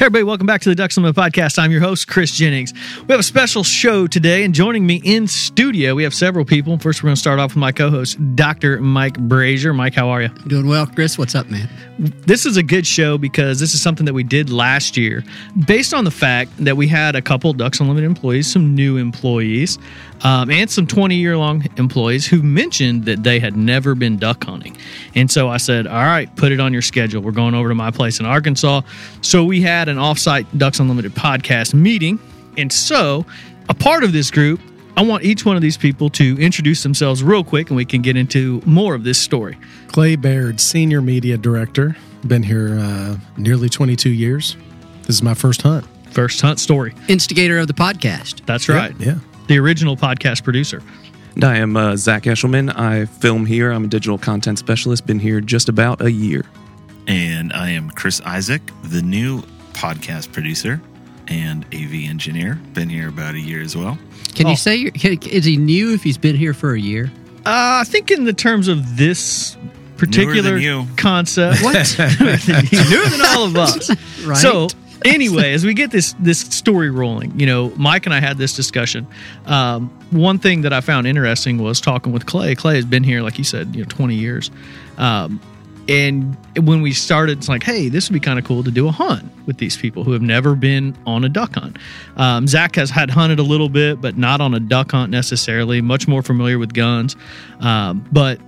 Everybody, welcome back to the Ducks Unlimited podcast. I'm your host, Chris Jennings. We have a special show today, and joining me in studio, we have several people. First, we're going to start off with my co host, Dr. Mike Brasher. Mike, how are you? Doing well, Chris. What's up, man? This is a good show because this is something that we did last year based on the fact that we had a couple Ducks Unlimited employees, some new employees, um, and some 20 year long employees who mentioned that they had never been duck hunting. And so I said, All right, put it on your schedule. We're going over to my place in Arkansas. So we had an offsite Ducks Unlimited podcast meeting. And so a part of this group, I want each one of these people to introduce themselves real quick and we can get into more of this story. Clay Baird, Senior Media Director. Been here uh, nearly 22 years. This is my first hunt. First hunt story. Instigator of the podcast. That's right. Yeah. The original podcast producer. And I am uh, Zach Eshelman. I film here. I'm a digital content specialist. Been here just about a year. And I am Chris Isaac, the new podcast producer and AV engineer. Been here about a year as well. Can Oh. you say is he new if he's been here for a year? Uh, I think in the terms of this particular than you. concept, what newer than all of us. Right. So anyway, as we get this this story rolling, you know, Mike and I had this discussion. Um, one thing that I found interesting was talking with Clay. Clay has been here, like you said, you know, twenty years. Um, and when we started, it's like, hey, this would be kind of cool to do a hunt with these people who have never been on a duck hunt. Um, Zach has had hunted a little bit, but not on a duck hunt necessarily. Much more familiar with guns, um, but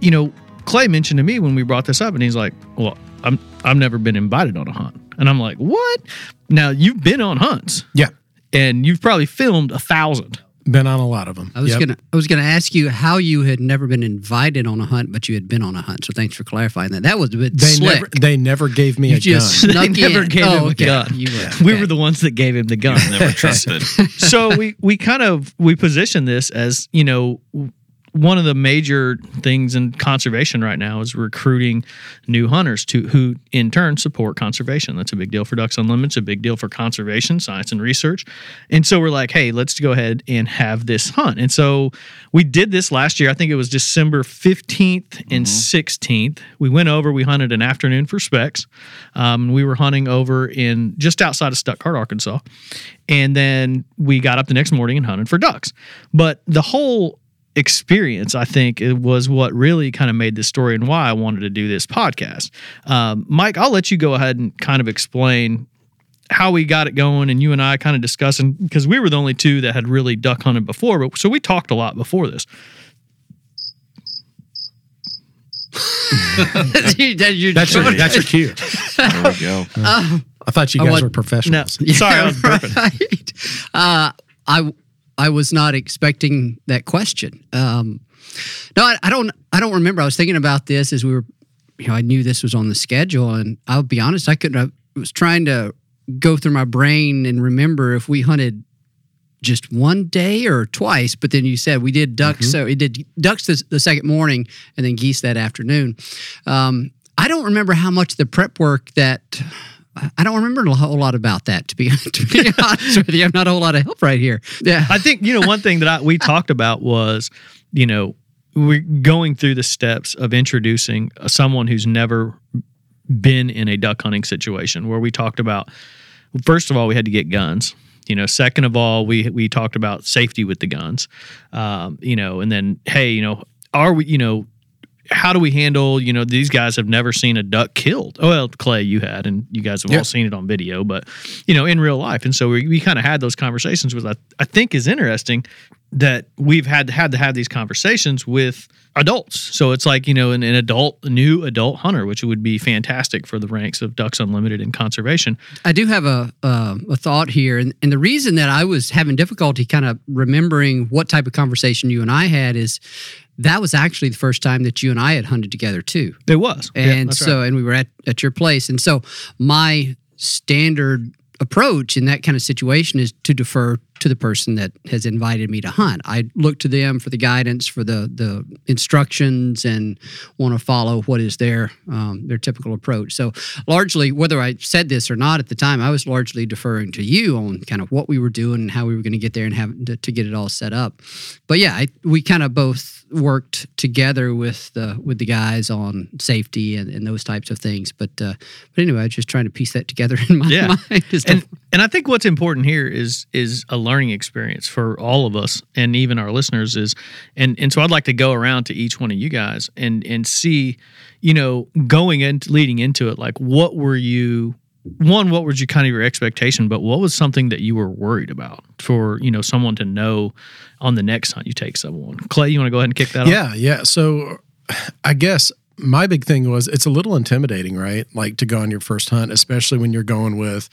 you know, Clay mentioned to me when we brought this up, and he's like, "Well, I'm I've never been invited on a hunt," and I'm like, "What?" Now you've been on hunts, Yeah. and you've probably filmed a thousand. Been on a lot of them. I was Yep. gonna I was gonna ask you how you had never been invited on a hunt, but you had been on a hunt. So thanks for clarifying that. That was a bit They slick. never, they never gave me you a just gun. snuck They never in. gave oh, him a oh, gun. You were, We were the ones that gave him the gun. Never trusted. so we we kind of we position this as you know one of the major things in conservation right now is recruiting new hunters to who in turn support conservation. That's a big deal for Ducks Unlimited. It's a big deal for conservation, science, and research. And so we're like, hey, let's go ahead and have this hunt. And so we did this last year. I think it was December 15th and 16th. We went over, we hunted an afternoon for specs. Um, we were hunting over in just outside of Stuttgart, Arkansas. And then we got up the next morning and hunted for ducks. But the whole experience, I think, it was what really kind of made this story and why I wanted to do this podcast. Um, Mike, I'll let you go ahead and kind of explain how we got it going and you and I kind of discussing because we were the only two that had really duck hunted before, but so we talked a lot before this. That's your- That's your, that's your cue. There we go. I thought you guys want- were professionals. Sorry, I was burping. right. Uh, I I was not expecting that question. Um, no, I, I don't. I don't remember. I was thinking about this as we were. You know, I knew this was on the schedule, and I'll be honest. I couldn't. I was trying to go through my brain and remember if we hunted just one day or twice. But then you said we did ducks. So we did ducks the, the second morning, and then geese that afternoon. Um, I don't remember how much the prep work that. I don't remember a whole lot about that. To be to be honest with you, I'm not a whole lot of help right here. Yeah, I think you know one thing that I, we talked about was you know we're going through the steps of introducing someone who's never been in a duck hunting situation where we talked about first of all we had to get guns you know second of all we we talked about safety with the guns um, you know and then hey you know are we you know how do we handle you know these guys have never seen a duck killed oh well clay you had and you guys have Yeah. all seen it on video but you know in real life and so we, we kind of had those conversations which I, I think is interesting that we've had had to have these conversations with adults. So it's like you know an, an adult, new adult hunter, which would be fantastic for the ranks of Ducks Unlimited and conservation. I do have a uh, a thought here, and, and the reason that I was having difficulty kind of remembering what type of conversation you and I had is that was actually the first time that you and I had hunted together too. It was, and that's so right. and we were at at your place, and so my standard approach in that kind of situation is to defer to the person that has invited me to hunt. I look to them for the guidance, for the the instructions, and want to follow what is their um, their typical approach. So largely, whether I said this or not at the time, I was largely deferring to you on kind of what we were doing and how we were going to get there and have to, to get it all set up. But yeah, I, we kind of both worked together with the with the guys on safety and, and those types of things. But uh, but anyway, I was just trying to piece that together in my Yeah. mind. and and I think what's important here is is a learning experience for all of us and even our listeners is and and so I'd like to go around to each one of you guys and and see you know going and leading into it like what were you one what was you kind of your expectation but what was something that you were worried about for you know someone to know on the next hunt you take someone Clay you want to go ahead and kick that off Yeah, yeah. So I guess my big thing was it's a little intimidating, right? Like to go on your first hunt, especially when you're going with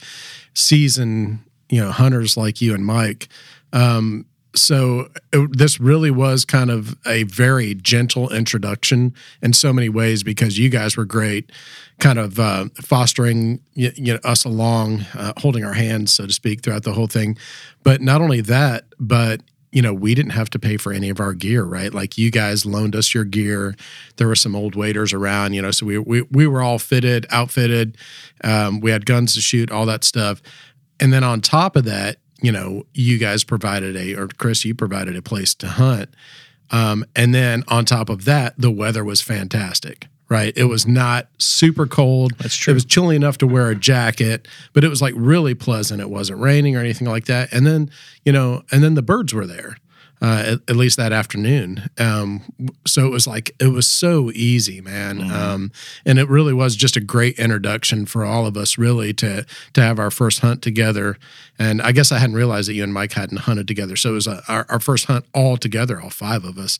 seasoned, you know, hunters like you and Mike. Um, so it, this really was kind of a very gentle introduction in so many ways because you guys were great, kind of uh, fostering you, you know, us along, uh, holding our hands, so to speak, throughout the whole thing. But not only that, but you know, we didn't have to pay for any of our gear, right? Like you guys loaned us your gear. There were some old waders around, you know, so we we, we were all fitted, outfitted. Um, we had guns to shoot, all that stuff. And then on top of that, you know, you guys provided a, or Chris, you provided a place to hunt. Um, and then on top of that, the weather was fantastic, right? It was not super cold. That's true. It was chilly enough to wear a jacket, but it was like really pleasant. It wasn't raining or anything like that. And then, you know, and then the birds were there. Uh, at, at least that afternoon. Um, so it was like it was so easy, man, um, and it really was just a great introduction for all of us, really, to to have our first hunt together. And I guess I hadn't realized that you and Mike hadn't hunted together, so it was a, our, our first hunt all together, all five of us,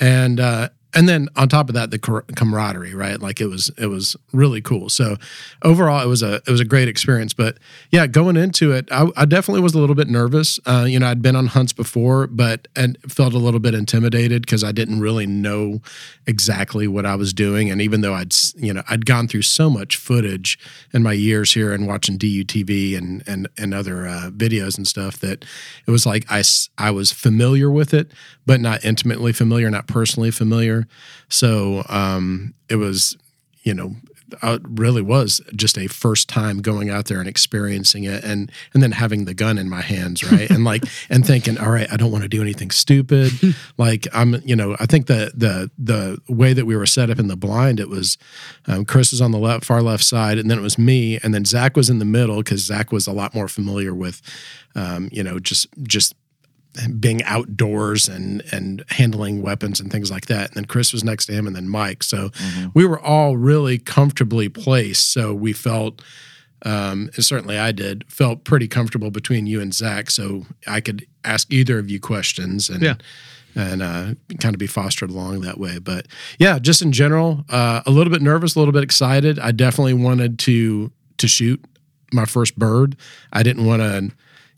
and uh, and then on top of that, the camaraderie, right? Like it was it was really cool. So overall, it was a it was a great experience. But yeah, going into it, I, I definitely was a little bit nervous. Uh, you know, I'd been on hunts before, but and felt a little bit intimidated because I didn't really know exactly what I was doing. And even though i'd you know i'd gone through so much footage in my years here and watching DUTV and and and other uh, videos and stuff that it was like i i was familiar with it, but not intimately familiar, not personally familiar. So um, it was you know uh, it really was just a first time going out there and experiencing it and and then having the gun in my hands right? And like and thinking all right I don't want to do anything stupid. Like I'm you know I think the the the way that we were set up in the blind it was um, Chris was on the left far left side and then it was me and then Zach was in the middle because Zach was a lot more familiar with um, you know just just being outdoors and and handling weapons and things like that. And then Chris was next to him, and then Mike. So we were all really comfortably placed. So we felt, um, and certainly I did, felt pretty comfortable between you and Zach. So I could ask either of you questions and. Yeah. And uh, kind of be fostered along that way, but yeah, just in general, uh, a little bit nervous, a little bit excited. I definitely wanted to to shoot my first bird. I didn't want to,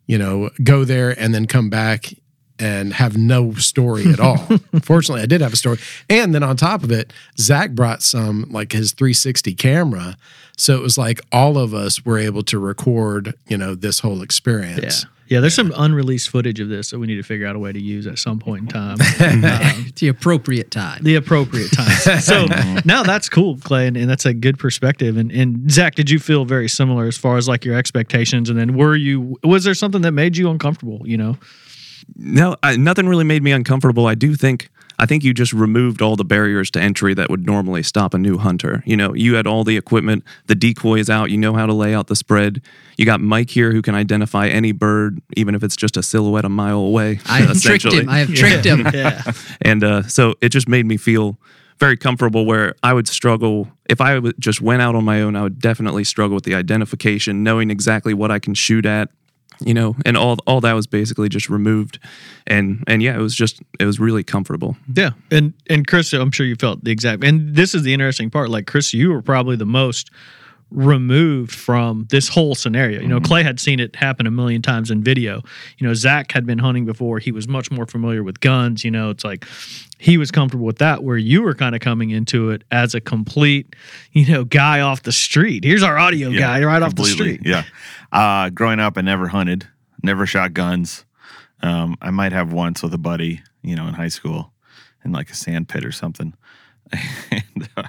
you know, go there and then come back and have no story at all. Fortunately, I did have a story. And then on top of it, Zach brought some like his 360 camera. So it was like all of us were able to record, you know, this whole experience. yeah there's some unreleased footage of this that we need to figure out a way to use at some point in time Um, the appropriate time. the appropriate time. So now that's cool, Clay, and, and that's a good perspective. And, and Zach, did you feel very similar as far as like your expectations? And then were you was there something that made you uncomfortable? You know, No, I, nothing really made me uncomfortable. I do think I think you just removed all the barriers to entry that would normally stop a new hunter. You know, you had all the equipment, the decoys out, you know how to lay out the spread. You got Mike here who can identify any bird, even if it's just a silhouette a mile away. I have tricked him. I have tricked him. yeah, And uh, so it just made me feel very comfortable where I would struggle. If I just went out on my own, I would definitely struggle with the identification, knowing exactly what I can shoot at, you know, and all all that was basically just removed, and and yeah, it was just it was really comfortable. Yeah, and and Chris, I'm sure you felt the exact. And this is the interesting part. Like Chris, you were probably the most removed from this whole scenario. You know, mm-hmm. Clay had seen it happen a million times in video. You know, Zach had been hunting before. He was much more familiar with guns. You know, it's like he was comfortable with that. Where you were kind of coming into it as a complete, you know, guy off the street. Here's our audio Yeah, guy right off the street. Yeah. Uh, growing up, I never hunted, never shot guns. Um, I might have once with a buddy, you know, in high school, in like a sand pit or something. and, uh,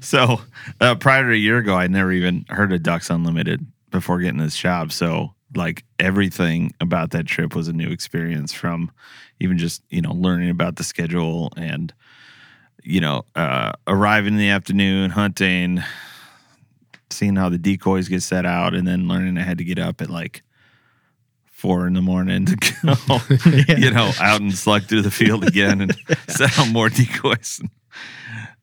so uh, prior to a year ago, I'd never even heard of Ducks Unlimited before getting this job. So like everything about that trip was a new experience from even just you know learning about the schedule and you know uh, arriving in the afternoon hunting seeing how the decoys get set out and then learning i had to get up at like four in the morning to go you know out and slug through the field again and set out more decoys.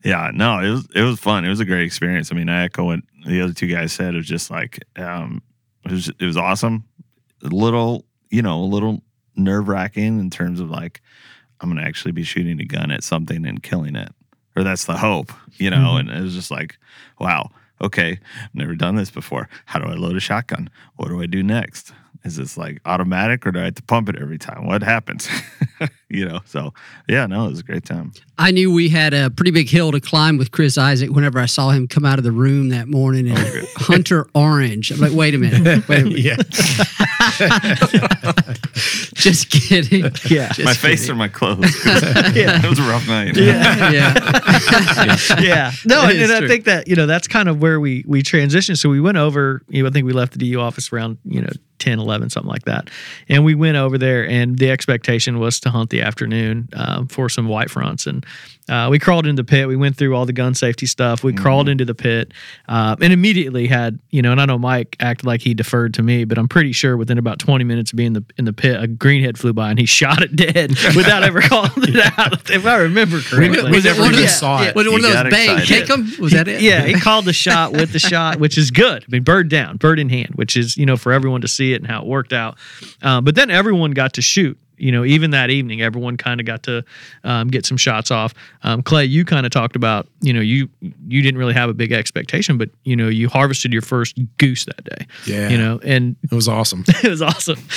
Yeah no it was it was fun. It was a great experience. I mean i echo what the other two guys said. It was just like um it was it was awesome. A little you know a little nerve wracking in terms of like i'm gonna actually be shooting a gun at something and killing it. Or that's the hope you know and it was just like wow okay I've never done this before. How do i load a shotgun? What do i do next is this like automatic or do i have to pump it every time what happens you know so yeah no it was a great time I knew we had a pretty big hill to climb with Chris Isaac whenever I saw him come out of the room that morning in oh, Hunter Orange. I'm like, wait a minute. Wait a minute. yeah. Just kidding. Yeah. Just my face kidding. or my clothes 'cause it was a rough night Yeah. yeah. yeah. No, and, and I think that you know that's kind of where we we transitioned. So we went over. You know, I think we left the DU office around you know 10, 11, something like that, and we went over there. And the expectation was to hunt the afternoon um, for some white fronts. And uh, we crawled into the pit. We went through all the gun safety stuff. We crawled into the pit, uh, and immediately had you know. And I know Mike acted like he deferred to me, but I'm pretty sure within about 20 minutes of being in the in the pit, a greenhead flew by and he shot it dead without ever calling it out. If I remember correctly, we never one of even those- saw it. Was it one of got those bang excited. kick 'em? Was that it? Yeah, he called the shot with the shot, which is good. I mean, bird down, bird in hand, which is you know for everyone to see it and how it worked out. Um, but then everyone got to shoot. You know, even that evening, everyone kind of got to um, get some shots off. Um, Clay, you kind of talked about you know you you didn't really have a big expectation, but you know you harvested your first goose that day. Yeah. you know, and It was awesome. it was awesome.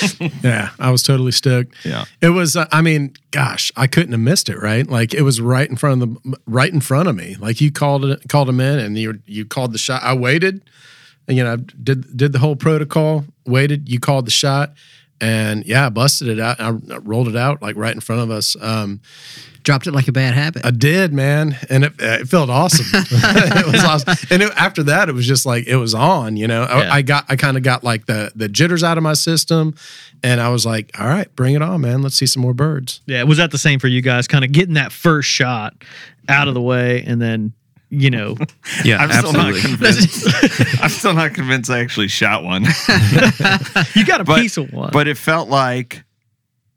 Yeah, I was totally stoked. Yeah. it was. Uh, I mean, gosh, I couldn't have missed it. Right, like it was right in front of the, right in front of me. Like you called it, called him in, and you you called the shot. I waited, and you know, did did the whole protocol. Waited, you called the shot, and yeah, I busted it out. I, I rolled it out like right in front of us. Um, Dropped it like a bad habit. I did, man, and it, it felt awesome. it was awesome. And it, after that, it was just like it was on. You know, I, Yeah. I got I kind of got like the the jitters out of my system, and I was like, all right, bring it on, man. Let's see some more birds. Yeah, was that the same for you guys? Kind of getting that first shot out of the way, and then you know, Yeah, I'm still not convinced. I'm still not convinced I actually shot one. you got a but, piece of one. But it felt like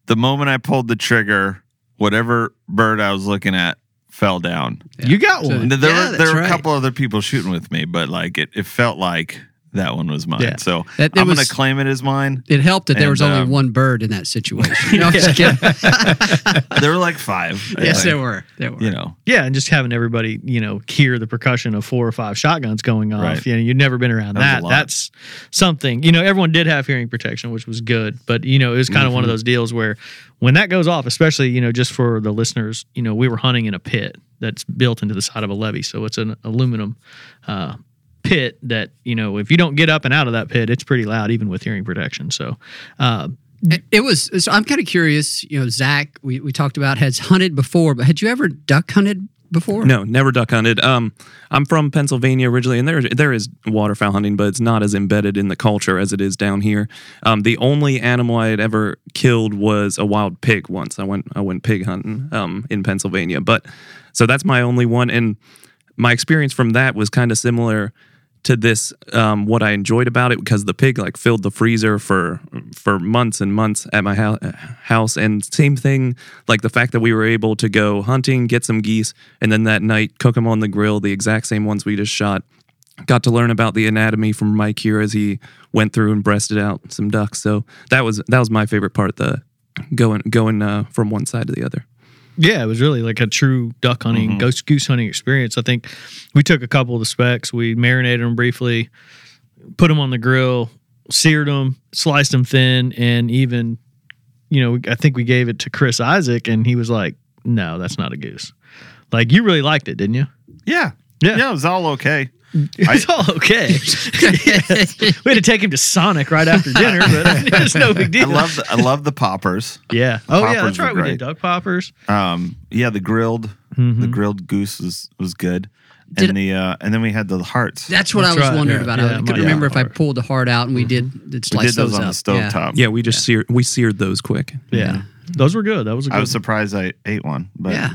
the moment I pulled the trigger, whatever bird I was looking at fell down. you got one. And there Yeah, were there that's were right. a couple other people shooting with me, but like it, it felt like that one was mine. Yeah. So That- it I'm was- gonna claim it as mine. It helped that there And, was only um, one bird in that situation. No, I'm just kidding. There were like five. Yes, think. there were. There were. You know, Yeah, and just having everybody, you know, hear the percussion of four or five shotguns going off. Right. You know, you've never been around That that. That's something. You know, everyone did have hearing protection, which was good. But, you know, it was kind of one Mm-hmm. of those deals where when that goes off, especially, you know, just for the listeners, you know, we were hunting in a pit that's built into the side of a levee. So it's an aluminum uh, pit that, you know, if you don't get up and out of that pit, it's pretty loud, even with hearing protection. So, uh, It- It was. So I'm kind of curious. You know, Zach, we, we talked about has hunted before, but had you ever duck hunted before? No, never duck hunted. Um, I'm from Pennsylvania originally, and there there is waterfowl hunting, but it's not as embedded in the culture as it is down here. Um, the only animal I had ever killed was a wild pig. Once I went I went pig hunting um, in Pennsylvania, but so that's my only one, and my experience from that was kind of similar to this um, what I enjoyed about it because the pig like filled the freezer for for months and months at my hou- house and same thing like the fact that we were able to go hunting get some geese and then that night cook them on the grill the exact same ones we just shot got to learn about the anatomy from Mike here as he went through and breasted out some ducks. So that was that was my favorite part. The going going uh, from one side to the other. Yeah, it was really like a true duck hunting, mm-hmm. ghost goose hunting experience. I think we took a couple of the specs, we marinated them briefly, put them on the grill, seared them, sliced them thin, and even, you know, I think we gave it to Chris Isaac, and he was like, "No, that's not a goose." Like you really liked it, didn't you? Yeah. Yeah. Yeah, it was all okay. It's all okay. We had to take him to Sonic right after dinner, but it's no big deal. I deal. love the, I love the poppers. yeah. Oh yeah, that's were right. We did duck poppers. Um, yeah, the grilled Mm-hmm. the grilled goose was was good, Did- and the uh, and then we had the hearts. That's what That's I was right, wondering yeah. about. Yeah, I my- couldn't yeah. remember if I pulled the heart out and we did did we slice did those on up. the stove yeah. top. Yeah, we just seared we seared those quick. Yeah. Those were good. That was a good I was surprised I ate one, but Yeah.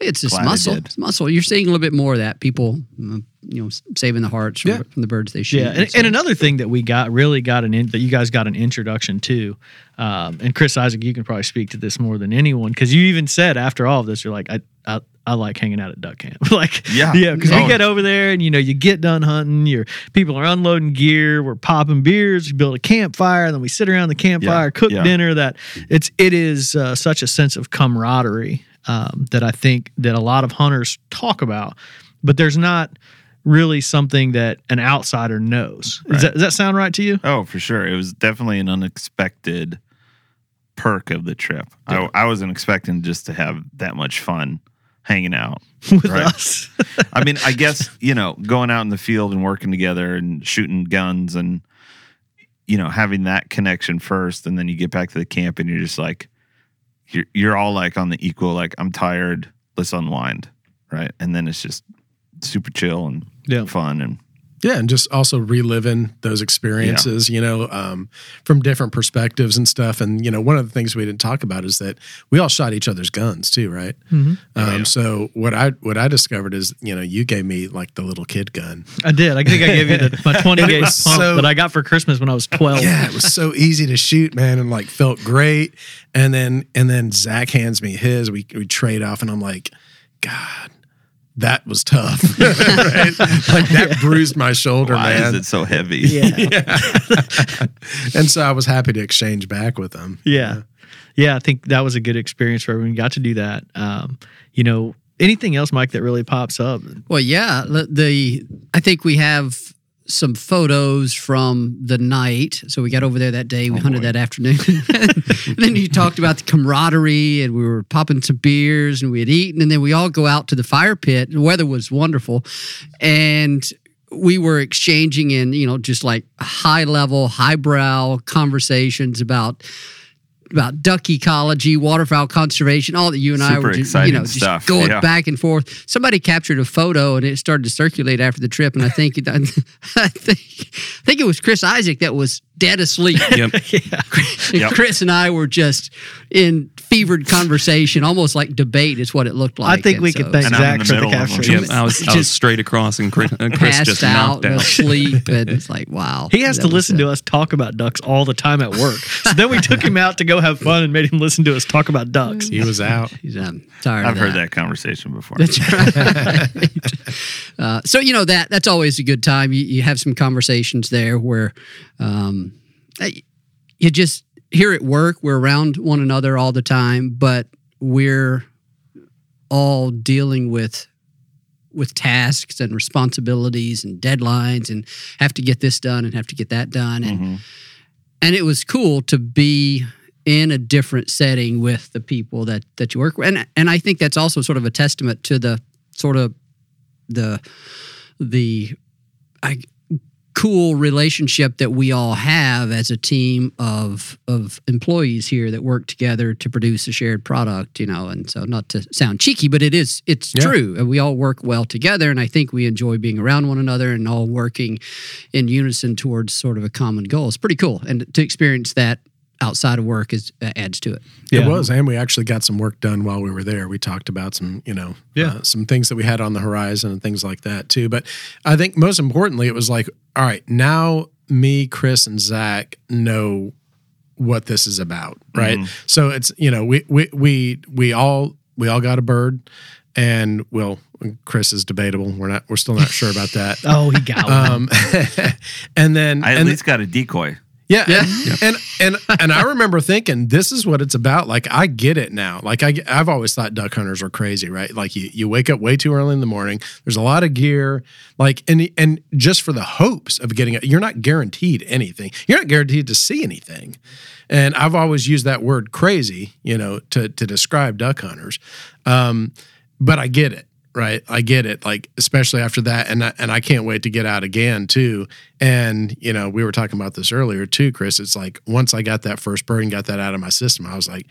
It's just muscle. It's muscle. You're seeing a little bit more of that. People, uh, you know, saving the hearts from, Yeah. from the birds they shoot. Yeah, and, so- and another thing that we got really got an in, that you guys got an introduction to, um, and Chris Isaac, you can probably speak to this more than anyone because you even said after all of this, you're like, I, I, I like hanging out at duck camp, like Yeah. yeah, because we Oh. get over there and you know you get done hunting, your people are unloading gear, we're popping beers, we build a campfire, and then we sit around the campfire, cook yeah. dinner. That it's it is uh, such a sense of camaraderie um, that I think that a lot of hunters talk about, but there's not really something that an outsider knows. Does, that, does that sound right to you? oh, for sure, it was definitely an unexpected perk of the trip. I, I wasn't expecting just to have that much fun hanging out. with Right. us. I mean, I guess you know, going out in the field and working together and shooting guns and you know having that connection first, and then you get back to the camp and you're just like, you're you're all like on the equal. Like, I'm tired. Let's unwind, right? And then it's just super chill and Yeah. fun and Yeah, and just also reliving those experiences, you know, um, from different perspectives and stuff. And you know, one of the things we didn't talk about is that we all shot each other's guns too, right? Um, So what I what I discovered is, you know, you gave me like the little kid gun. I did. I think I gave you the, my 20 And it gauge was pump so- that I got for Christmas when I was 12. Yeah, it was so easy to shoot, man, and like felt great. And then and then Zach hands me his. We we trade off, and I'm like, God, that was tough. right? Like that bruised my shoulder, why man. is it so heavy? Yeah. and so I was happy to exchange back with him. Yeah. Yeah. I think that was a good experience for everyone. Got to do that. Um, you know, anything else, Mike, that really pops up? Well, yeah, the, the I think we have some photos from the night. So we got over there that day. We oh, hunted that afternoon. and then you talked about the camaraderie, and we were popping some beers, and we had eaten, and then we all go out to the fire pit. The weather was wonderful, and we were exchanging in you know just like high level, highbrow conversations about. About duck ecology, waterfowl conservation, all that you and I were just, you know, just stuff, going yeah. back and forth. Somebody captured a photo and it started to circulate after the trip. And I think I think I think it was Chris Isaac that was dead asleep. Yep. Yep. Chris and I were just in fevered conversation, almost like debate is what it looked like. I think And we so could thank And I'm Zach the for the middle of capture. Yep, I was I was Just straight across and Chris, uh, Chris passed just out, knocked and out. asleep, and it's like wow. He has to listen a- to us talk about ducks all the time at work. So then we took him out to go have fun and made him listen to us talk about ducks. He was out. He's um, tired. I've of heard that conversation before. That's right. uh, so you know that that's always a good time. You, you have some conversations there where um, you just here at work. We're around one another all the time, but we're all dealing with with tasks and responsibilities and deadlines and have to get this done and have to get that done. And Mhm. and it was cool to be in a different setting with the people that that you work with. And and I think that's also sort of a testament to the sort of the the I, cool relationship that we all have as a team of of employees here that work together to produce a shared product you know and so not to sound cheeky but it is it's Yeah. true we all work well together and I think we enjoy being around one another and all working in unison towards sort of a common goal it's pretty cool and to experience that outside of work is uh, adds to it Yeah. It was, and we actually got some work done while we were there. We talked about some, you know, Yeah. uh, some things that we had on the horizon and things like that too. But I think most importantly, it was like, all right, now me, Chris, and Zach know what this is about, right? So it's you know we we we we all we all got a bird, and well, Chris is debatable. We're not. We're still not sure about that. Oh, he got one. Um, and then I at and least got a decoy. Yeah, And, and and and I remember thinking this is what it's about. Like I get it now. Like I I've always thought duck hunters are crazy, right? Like you you wake up way too early in the morning. There's a lot of gear. Like and and just for the hopes of getting it, you're not guaranteed anything. You're not guaranteed to see anything. And I've always used that word crazy, you know, to to describe duck hunters. Um, but I get it right? I get it. Like especially after that, and I, and I can't wait to get out again too. And you know, we were talking about this earlier too, Chris. It's like once I got that first bird and got that out of my system, I was like.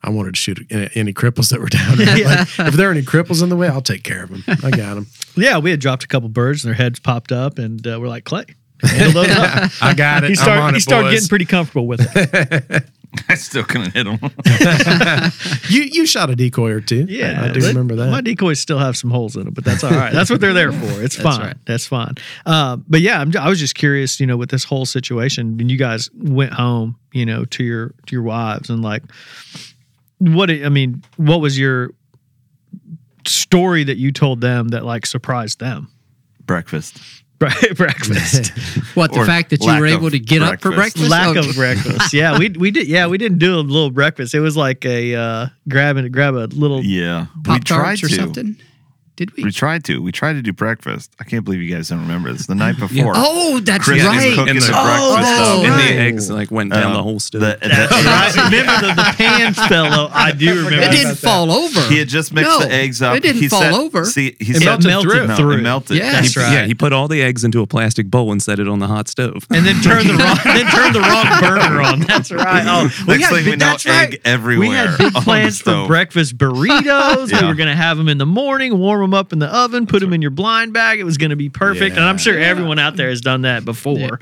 I wanted to shoot any, any cripples that were down there. Like, if there are any cripples in the way, I'll take care of them. I got them. yeah, we had dropped a couple birds and their heads popped up, and uh, we're like, Clay, handle. I got it. He I'm started, on he it, started boys. getting pretty comfortable with it. I still couldn't hit him. you you shot a decoy or two. Yeah, I do but remember that. My decoys still have some holes in them, but that's all right. That's what they're there for. It's fine. right. That's fine. Uh, but yeah, I'm, I was just curious, you know, with this whole situation, when you guys went home, you know, to your to your wives, and like, what I mean, what was your story that you told them that like surprised them? Breakfast. Right, breakfast. What the Or fact that you were able to get up for breakfast. breakfast? Lack Okay. of breakfast. Yeah, we we did. Yeah, we didn't do a little breakfast. It was like a uh, grab and grab a little. Yeah. Pop tried tarts or to. something. Did we? We tried to. We tried to do breakfast. I can't believe you guys don't remember this. The night before. Oh, that's Chris right. cooking And the the- Oh, breakfast that's stuff. and the eggs like went down Um, the whole stove. the- the That's right. Remember the, the pan fellow? I do remember. It didn't fall over. He had just mixed No, the eggs up. It didn't he fall set- over. See, he It set melted through. No, it melted. Yeah. That's He- right. Yeah, he put all the eggs into a plastic bowl and set it on the hot stove. and then turn the wrong then turn the wrong burner on. That's right. Oh, Next thing we know, that's egg everywhere We had big on the plans for stove. breakfast burritos. We Yeah. were going to have them in the morning, warm them up in the oven, put them in your blind bag. It was going to be perfect. And I'm sure everyone out there has done that before.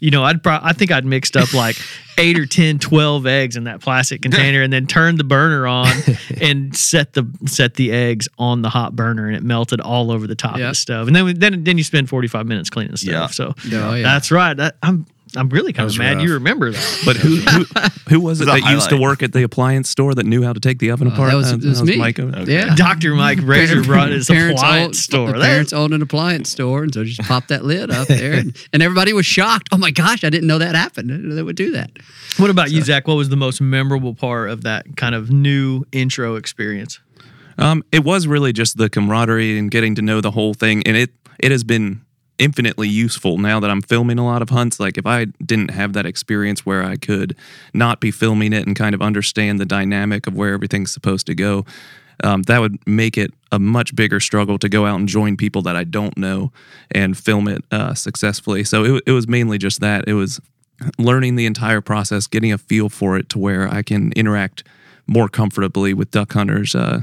You know, I'd pro- I think I'd mixed up like eight or 10, 12 eggs in that plastic container and then turned the burner on and set the set the eggs on the hot burner and it melted all over the top of the stove. And then we- then then you spend 45 minutes cleaning the stove. Yeah. So Oh, yeah. that's right. That, I'm I'm really kind of mad rough. you remember that. But who who, who was it It was a that used to work at the appliance store that knew how to take the oven apart? that was, Uh, it was me. Mike. Yeah. Dr. Mike Brasher brought his Parents appliance owned- store. The parents owned an appliance store, and so just popped that lid up there, and, and everybody was shocked. Oh my gosh, I didn't know that happened. I didn't know They would do that. what about you, Zach? What was the most memorable part of that kind of new intro experience? Um, it was really just the camaraderie and getting to know the whole thing, and it it has been infinitely useful now that I'm filming a lot of hunts. Like if I didn't have that experience where I could not be filming it and kind of understand the dynamic of where everything's supposed to go, um, that would make it a much bigger struggle to go out and join people that I don't know and film it uh, successfully. So it, it was mainly just that. It was learning the entire process, getting a feel for it to where I can interact more comfortably with duck hunters uh,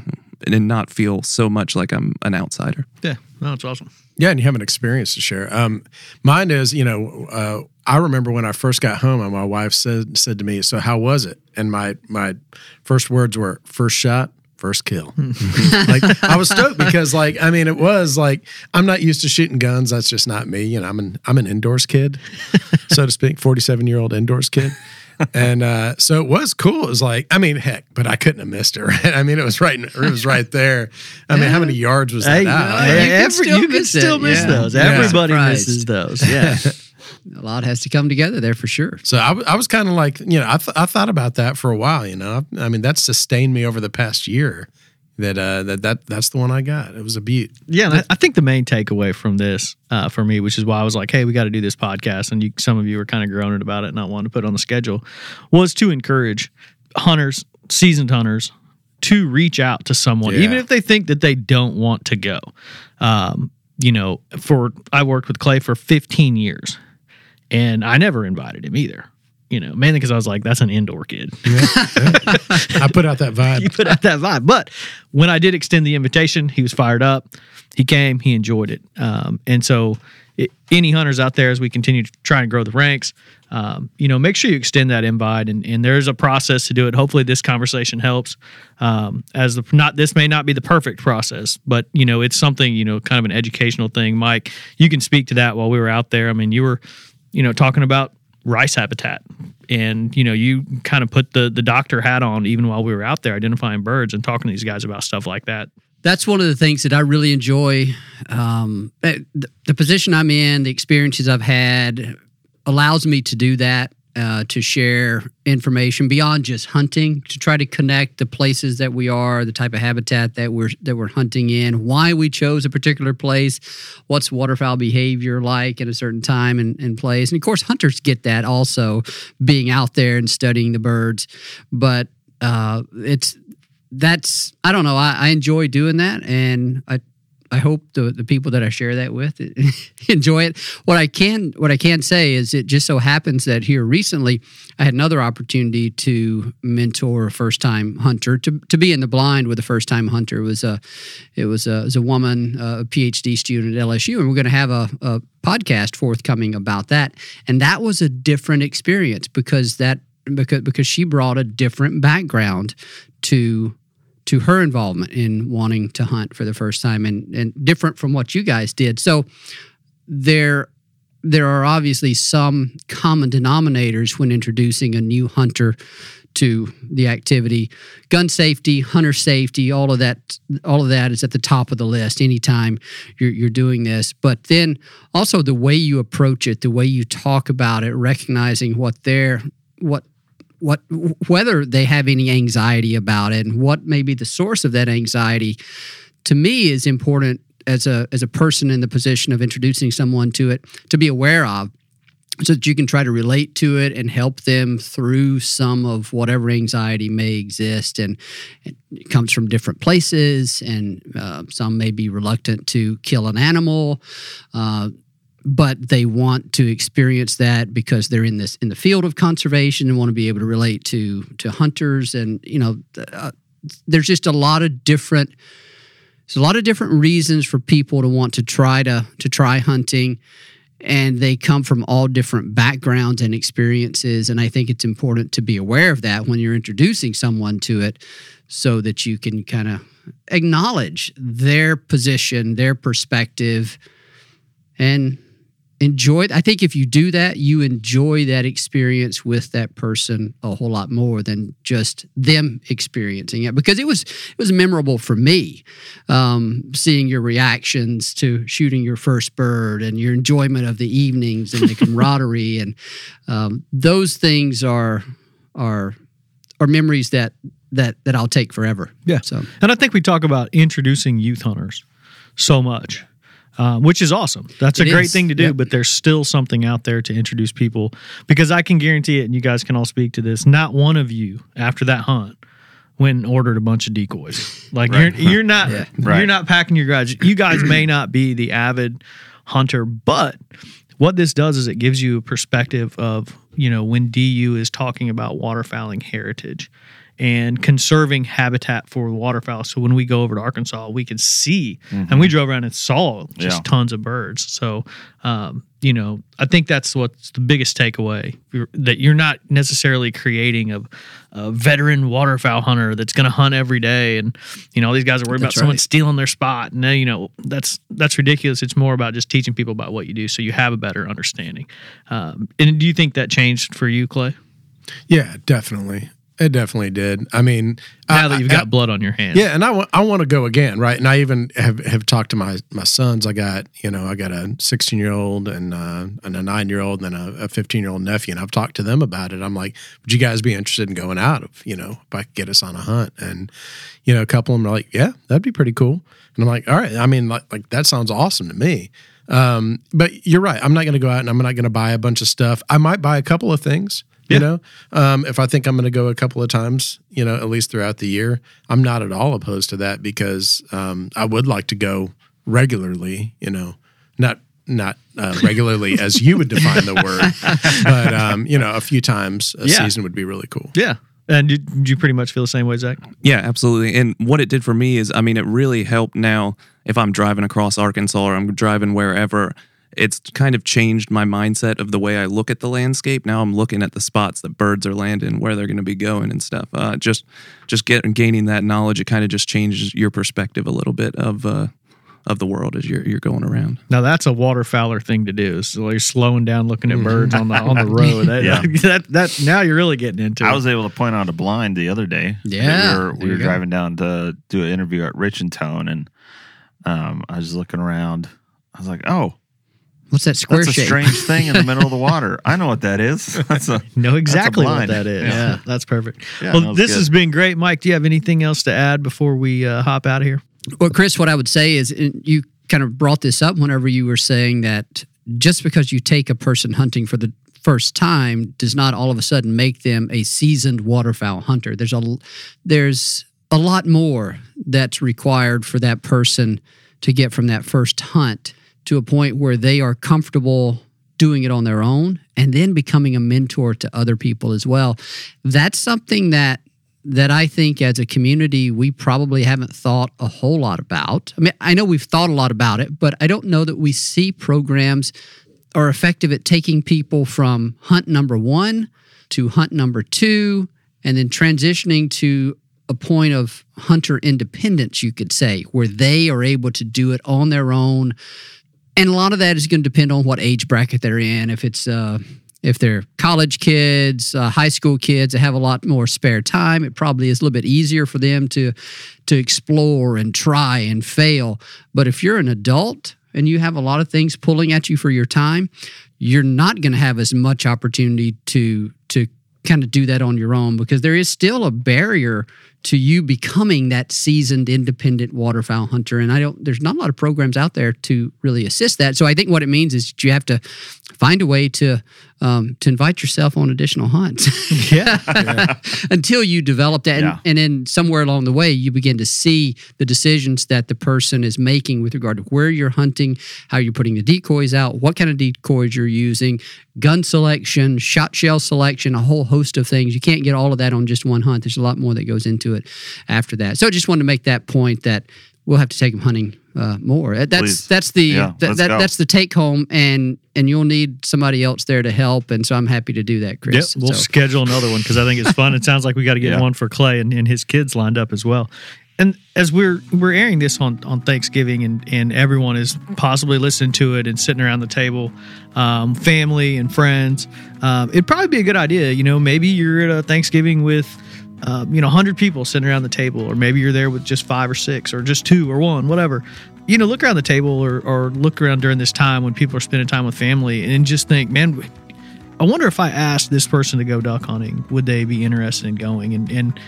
and not feel so much like I'm an outsider. Yeah, no, it's awesome. Yeah, and you have an experience to share. Um, mine is, you know, uh, I remember when I first got home, and my wife said said to me, "So how was it?" And my my first words were, first shot, first kill." like I was stoked because, like, I mean, it was like I'm not used to shooting guns. That's just not me. You know, I'm an I'm an indoors kid, so to speak, 47 year old indoors kid. And uh, so it was cool. It was like, I mean, heck, but I couldn't have missed it, right? I mean, it was right, it was right there. I mean, how many yards was that Hey, out? hey, you can every- still you can miss still miss yeah. those. Yeah. Everybody Surprised. misses those. Yeah. A lot has to come together there for sure. So I was kind of like, you know, I, th- I thought about that for a while. You know, I, I mean, that sustained me over the past year. That uh, that that that's the one I got. It was a beaut. Yeah, and I, I think the main takeaway from this uh, for me, which is why I was like, "Hey, we got to do this podcast," and you, some of you were kind of groaning about it, not wanting to put it on the schedule, was to encourage hunters, seasoned hunters, to reach out to someone, Yeah. even if they think that they don't want to go. Um, you know, for I worked with Clay for 15 years, and I never invited him either. You know, mainly because I was like, "That's an indoor kid." I put out that vibe. you put out that vibe. But when I did extend the invitation, he was fired up. He came, he enjoyed it. Um, and so, it, any hunters out there, as we continue to try and grow the ranks, um, you know, make sure you extend that invite. And, and there's a process to do it. Hopefully, this conversation helps. Um, as the not this may not be the perfect process, but you know, it's something you know, kind of an educational thing. Mike, you can speak to that while we were out there. I mean, you were, you know, talking about rice habitat and you know you kind of put the the doctor hat on even while we were out there identifying birds and talking to these guys about stuff like that that's one of the things that I really enjoy. Um, eh, the, the position I'm in, the experiences I've had, allows me to do that. Uh, to share information beyond just hunting, to try to connect the places that we are, the type of habitat that we're that we're hunting in, why we chose a particular place, what's waterfowl behavior like at a certain time and, and place, and of course hunters get that also, being out there and studying the birds, but uh, it's that's I don't know. I, I enjoy doing that, and I I hope the, the people that I share that with enjoy it. What I can what I can say is it just so happens that here recently I had another opportunity to mentor a first time hunter to, to be in the blind with a first time hunter. It was a it was a, it was a woman, a PhD student at LSU, and we're going to have a, a podcast forthcoming about that. And that was a different experience because that because because she brought a different background to to her involvement in wanting to hunt for the first time and, and different from what you guys did. So there there are obviously some common denominators when introducing a new hunter to the activity. Gun safety, hunter safety, all of that all of that is at the top of the list anytime you're, you're doing this. But then also the way you approach it, the way you talk about it, recognizing what their what what whether they have any anxiety about it and what may be the source of that anxiety to me is important as a as a person in the position of introducing someone to it to be aware of so that you can try to relate to it and help them through some of whatever anxiety may exist. And it comes from different places and uh, some may be reluctant to kill an animal uh, but they want to experience that because they're in this in the field of conservation and want to be able to relate to to hunters and you know uh, there's just a lot of different there's a lot of different reasons for people to want to try to to try hunting and they come from all different backgrounds and experiences and i think it's important to be aware of that when you're introducing someone to it so that you can kind of acknowledge their position their perspective and enjoy i think if you do that you enjoy that experience with that person a whole lot more than just them experiencing it because it was it was memorable for me um, seeing your reactions to shooting your first bird and your enjoyment of the evenings and the camaraderie and um, those things are are are memories that that that I'll take forever. Yeah. So and I think we talk about introducing youth hunters so much uh, which is awesome. That's It a great is. thing to do, Yep. but there's still something out there to introduce people because I can guarantee it, and you guys can all speak to this. Not one of you after that hunt went and ordered a bunch of decoys. Like Right. you're you're not Yeah. Right. you're not packing your garage. You guys may not be the avid hunter, but what this does is it gives you a perspective of you know when DU is talking about waterfowling heritage and conserving habitat for waterfowl. So when we go over to Arkansas, we can see, and we drove around and saw just Yeah. tons of birds. So, um, you know, I think that's what's the biggest takeaway You're- that you're not necessarily creating a, a veteran waterfowl hunter that's going to hunt every day, and you know, all these guys are worried about That's someone stealing their spot. And uh, you know, that's that's ridiculous. It's more about just teaching people about what you do, so you have a better understanding. Um, and do you think that changed for you, Clay? Yeah, definitely. It definitely did. I mean, Now I- that you've I- got blood on your hands, Yeah, and I want I want to go again, right? And I even have, have talked to my my sons. I got you know I got a 16 year old and uh, and a nine year old and a 15 year old nephew, and I've talked to them about it. I'm like, would you guys be interested in going out? If you know if I could get us on a hunt, and you know a couple of them are like, yeah, that'd be pretty cool. And I'm like, all right. I mean, like like that sounds awesome to me. Um, but you're right. I'm not going to go out and I'm not going to buy a bunch of stuff. I might buy a couple of things. You know, um, if I think I'm going to go a couple of times, you know, at least throughout the year, I'm not at all opposed to that because um, I would like to go regularly. You know, not not uh, regularly as you would define the word, but um, you know, a few times a Yeah. season would be really cool. yeah. And did, did you pretty much feel the same way, Zach? Yeah, absolutely. And what it did for me is, I mean, it really helped now if I'm driving across Arkansas or I'm driving wherever. It's kind of changed my mindset of the way I look at the landscape. Now I'm looking at the spots that birds are landing, where they're going to be going, and stuff. Uh, just, just get gaining that knowledge. It kind of just changes your perspective a little bit of uh, of the world as you're you're going around. Now that's a waterfowler thing to do. So you're slowing down, looking at birds on the on the road. That, Yeah. that that now you're really getting into. I it. was able to point out a blind the other day. Yeah, we were, we you were go. driving down to do an interview at Rich and Tone, and um, I was looking around. I was like, "Oh, What's that square that's a strange thing in the middle of the water. I know what that is. That's a know exactly what that is. Yeah. that's perfect. Yeah, well, that this good. has been great, Mike. Do you have anything else to add before we uh, hop out of here? Well, Chris, what I would say is and you kind of brought this up whenever you were saying that just because you take a person hunting for the first time does not all of a sudden make them a seasoned waterfowl hunter. There's a there's a lot more that's required for that person to get from that first hunt to a point where they are comfortable doing it on their own and then becoming a mentor to other people as well. That's something that that I think as a community we probably haven't thought a whole lot about. I mean, I know we've thought a lot about it, but I don't know that we see programs are effective at taking people from hunt number 1 to hunt number 2 and then transitioning to a point of hunter independence you could say where they are able to do it on their own and a lot of that is going to depend on what age bracket they're in. If it's uh, if they're college kids, uh, high school kids that have a lot more spare time, it probably is a little bit easier for them to to explore and try and fail. But if you're an adult and you have a lot of things pulling at you for your time, you're not going to have as much opportunity to to kind of do that on your own because there is still a barrier to you becoming that seasoned independent waterfowl hunter. And i don't there's not a lot of programs out there to really assist that. So i think what it means is you have to find a way to um, to invite yourself on additional hunts. Yeah. until you develop that. And, Yeah. and then somewhere along the way you begin to see the decisions that the person is making with regard to where you're hunting how you're putting the decoys out what kind of decoys you're using gun selection shot shell selection a whole host of things. You can't get all of that on just one hunt. There's a lot more that goes into it after that so i just wanted to make that point that we'll have to take them hunting uh, more that's Please. that's the Yeah, that, let's that, that's the take home and and you'll need somebody else there to help and so i'm happy to do that Yep, chris we'll So- schedule another one because I think it's fun. It sounds like we got to get Yeah. one for Clay and, and his kids lined up as well. And as we're we're airing this on, on Thanksgiving and, and everyone is possibly listening to it and sitting around the table, um, family and friends, um, it'd probably be a good idea. You know, maybe you're at a Thanksgiving with um, you know, 100 people sitting around the table, or maybe you're there with just five or six, or just two or one, whatever. You know, look around the table or, or look around during this time when people are spending time with family and just think, man, I wonder if I asked this person to go duck hunting, would they be interested in going? And, and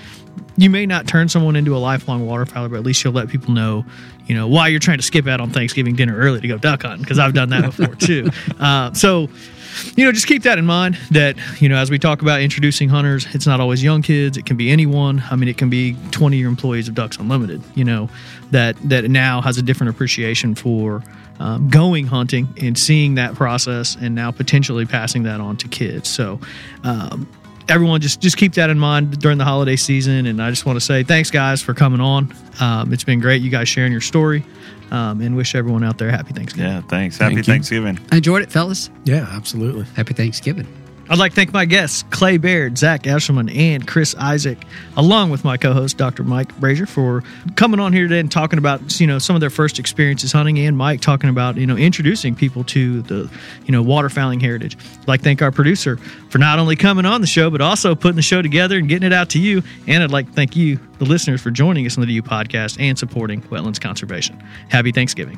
you may not turn someone into a lifelong waterfowler, but at least you'll let people know, you know, why you're trying to skip out on Thanksgiving dinner early to go duck hunting, because I've done that before too. Uh, so, you know, just keep that in mind that, you know, as we talk about introducing hunters, it's not always young kids. It can be anyone. I mean, it can be 20 year employees of Ducks Unlimited, you know, that, that now has a different appreciation for um, going hunting and seeing that process and now potentially passing that on to kids. So, um, everyone just just keep that in mind during the holiday season and i just want to say thanks guys for coming on um, it's been great you guys sharing your story um, and wish everyone out there happy thanksgiving Yeah, thanks. Happy Thank. Thanksgiving. I enjoyed it, fellas. Yeah, absolutely. Happy Thanksgiving. I'd like to thank my guests, Clay Baird, Zach Eshelman, and Chris Isaac, along with my co-host, Dr. Mike Brasher, for coming on here today and talking about, you know, some of their first experiences hunting, and Mike talking about, you know, introducing people to the, you know, waterfowling heritage. I'd like to thank our producer for not only coming on the show, but also putting the show together and getting it out to you. And I'd like to thank you, the listeners, for joining us on the DU podcast and supporting wetlands conservation. Happy Thanksgiving.